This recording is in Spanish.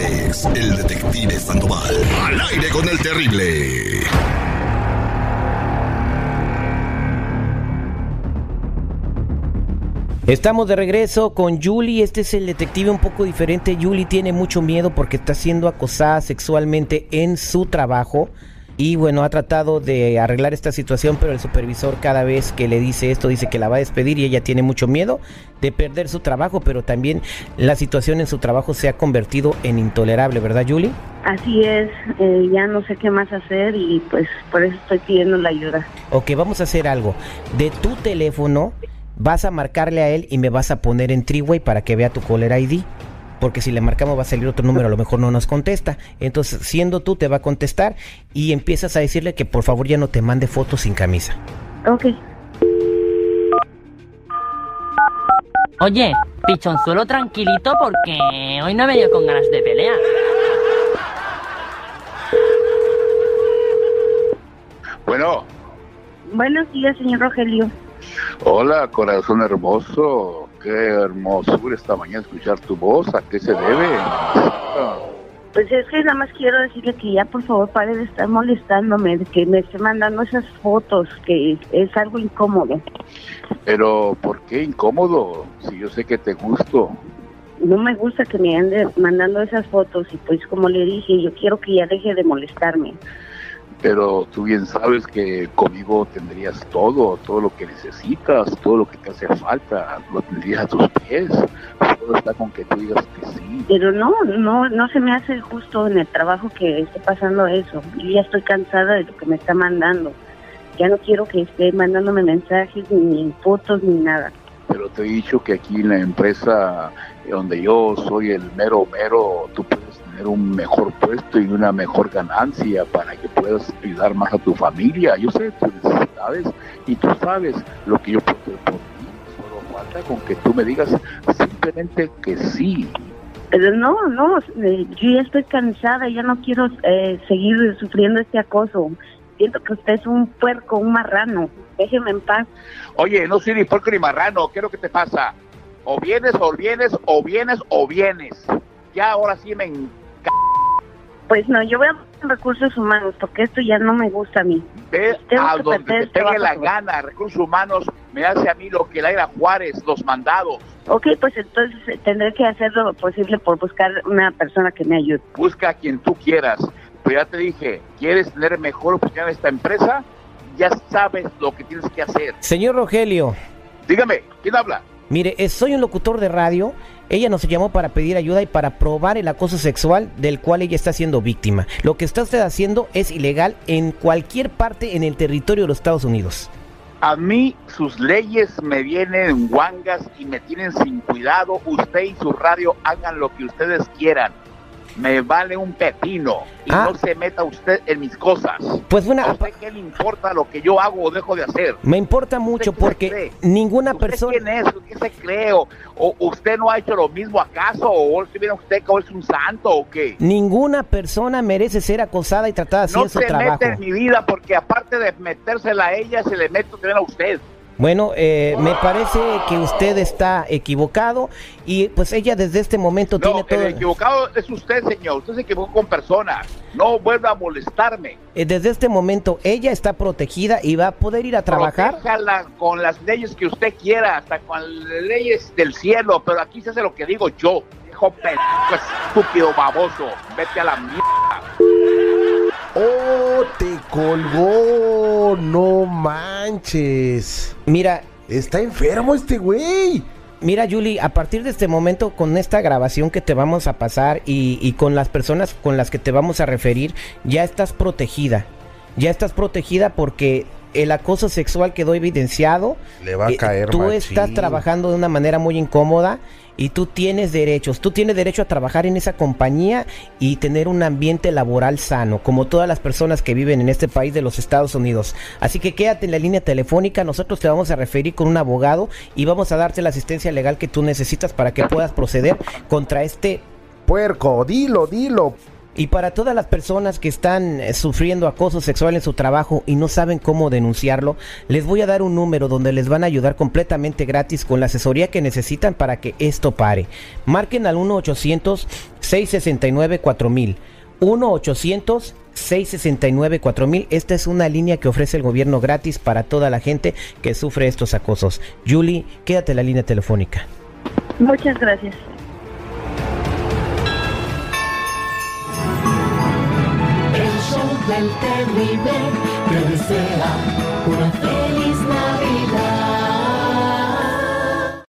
El detective Sandoval. Al aire con el terrible. Estamos de regreso con Julie. Este es el detective un poco diferente. Julie tiene mucho miedo porque está siendo acosada sexualmente en su trabajo. Y bueno, ha tratado de arreglar esta situación, pero el supervisor cada vez que le dice esto dice que la va a despedir y ella tiene mucho miedo de perder su trabajo, pero también la situación en su trabajo se ha convertido en intolerable, ¿verdad Julie? Así es, eh, ya no sé qué más hacer y pues por eso estoy pidiendo la ayuda. Ok, vamos a hacer algo. De tu teléfono vas a marcarle a él y me vas a poner en Triway para que vea tu caller ID. Porque si le marcamos va a salir otro número, a lo mejor no nos contesta. Entonces, siendo tú, te va a contestar y empiezas a decirle que por favor ya no te mande fotos sin camisa. Ok. Oye, pichonzuelo tranquilito porque hoy no he venido con ganas de pelear. Bueno, Buenos días, señor Rogelio. hola, corazón hermoso. Qué hermosura esta mañana escuchar tu voz. ¿A qué se debe? Pues es que nada más quiero decirle que ya por favor pare de estar molestándome, de que me esté mandando esas fotos, que es algo incómodo. Pero, ¿por qué incómodo? Si yo sé que te gusto. No me gusta que me ande mandando esas fotos y pues como le dije, yo quiero que ya deje de molestarme. Pero tú bien sabes que conmigo tendrías todo, todo lo que necesitas, todo lo que te hace falta, lo tendrías a tus pies. Solo está con que tú digas que sí. Pero no, no, no se me hace justo en el trabajo que esté pasando eso. Y ya estoy cansada de lo que me está mandando. Ya no quiero que esté mandándome mensajes, ni fotos, ni nada. Pero te he dicho que aquí en la empresa donde yo soy el mero mero, tú puedes tener un mejor puesto y una mejor ganancia para que puedas ayudar más a tu familia. Yo sé tus necesidades y tú sabes lo que yo puedo hacer por ti. Solo falta con que tú me digas simplemente que sí. Pero no, no, eh, yo ya estoy cansada, ya no quiero eh, seguir sufriendo este acoso. Siento que usted es un puerco, un marrano. Déjeme en paz. Oye, no soy ni porco ni marrano, ¿qué es lo que te pasa? O vienes, o vienes, o vienes, o vienes. Ya ahora sí me Pues no, yo voy a recursos humanos porque esto ya no me gusta a mí. ve Tengo a que donde te pegue la gana. Recursos humanos me hace a mí lo que le haga Juárez, los mandados. Ok, pues entonces eh, tendré que hacer lo posible por buscar una persona que me ayude. busca a quien tú quieras. Pero ya te dije, ¿quieres tener mejor oportunidad en esta empresa? Ya sabes lo que tienes que hacer. Señor Rogelio, Dígame, ¿quién habla? mire, eh, soy un locutor de radio. Ella nos llamó para pedir ayuda y para probar el acoso sexual del cual ella está siendo víctima. Lo que está usted haciendo es ilegal en cualquier parte en el territorio de los Estados Unidos. A mí sus leyes me vienen en guangas y me tienen sin cuidado. Usted y su radio hagan lo que ustedes quieran. Me vale un pepino. Y Ah. no se meta usted en mis cosas. Pues ¿A una, usted qué le importa lo que yo hago o dejo de hacer? me importa mucho ¿Usted qué se porque cree? ninguna ¿Usted persona... quién es? ¿Qué se cree? ¿O, usted no ha hecho lo mismo acaso? ¿O si viene usted que es un santo o qué? Ninguna persona merece ser acosada y tratada así No en su se trabajo. mete en mi vida porque aparte de metérsela a ella, se le mete también a usted. Bueno, eh, me parece que usted está equivocado y pues ella desde este momento No, tiene todo... el equivocado es usted, señor. Usted se equivocó con personas. No vuelva a molestarme. eh, desde este momento ella está protegida y va a poder ir a trabajar. Protéjala con las leyes que usted quiera, hasta con las leyes del cielo, pero aquí se hace lo que digo yo. Hijo estúpido, baboso. Vete a la mierda. ¡Oh, te colgó! ¡No manches! Mira, Está enfermo este güey. Mira, Julie, a partir de este momento, con esta grabación que te vamos a pasar y, y con las personas con las que te vamos a referir, ya estás protegida. Ya estás protegida porque el acoso sexual quedó evidenciado. Le va a Eh, caer Tú machín. estás trabajando de una manera muy incómoda y tú tienes derechos. Tú tienes derecho a trabajar en esa compañía y tener un ambiente laboral sano, como todas las personas que viven en este país de los Estados Unidos. Así que quédate en la línea telefónica. Nosotros te vamos a referir con un abogado y vamos a darte la asistencia legal que tú necesitas para que puedas proceder contra este Puerco, dilo, dilo. Y para todas las personas que están eh, sufriendo acoso sexual en su trabajo y no saben cómo denunciarlo, les voy a dar un número donde les van a ayudar completamente gratis con la asesoría que necesitan para que esto pare. Marquen al 1-800-669-4000. 1-800-669-4000. Esta es una línea que ofrece el gobierno gratis para toda la gente que sufre estos acosos. Julie, quédate la línea telefónica. Muchas gracias. el terrible te desea una feliz Navidad.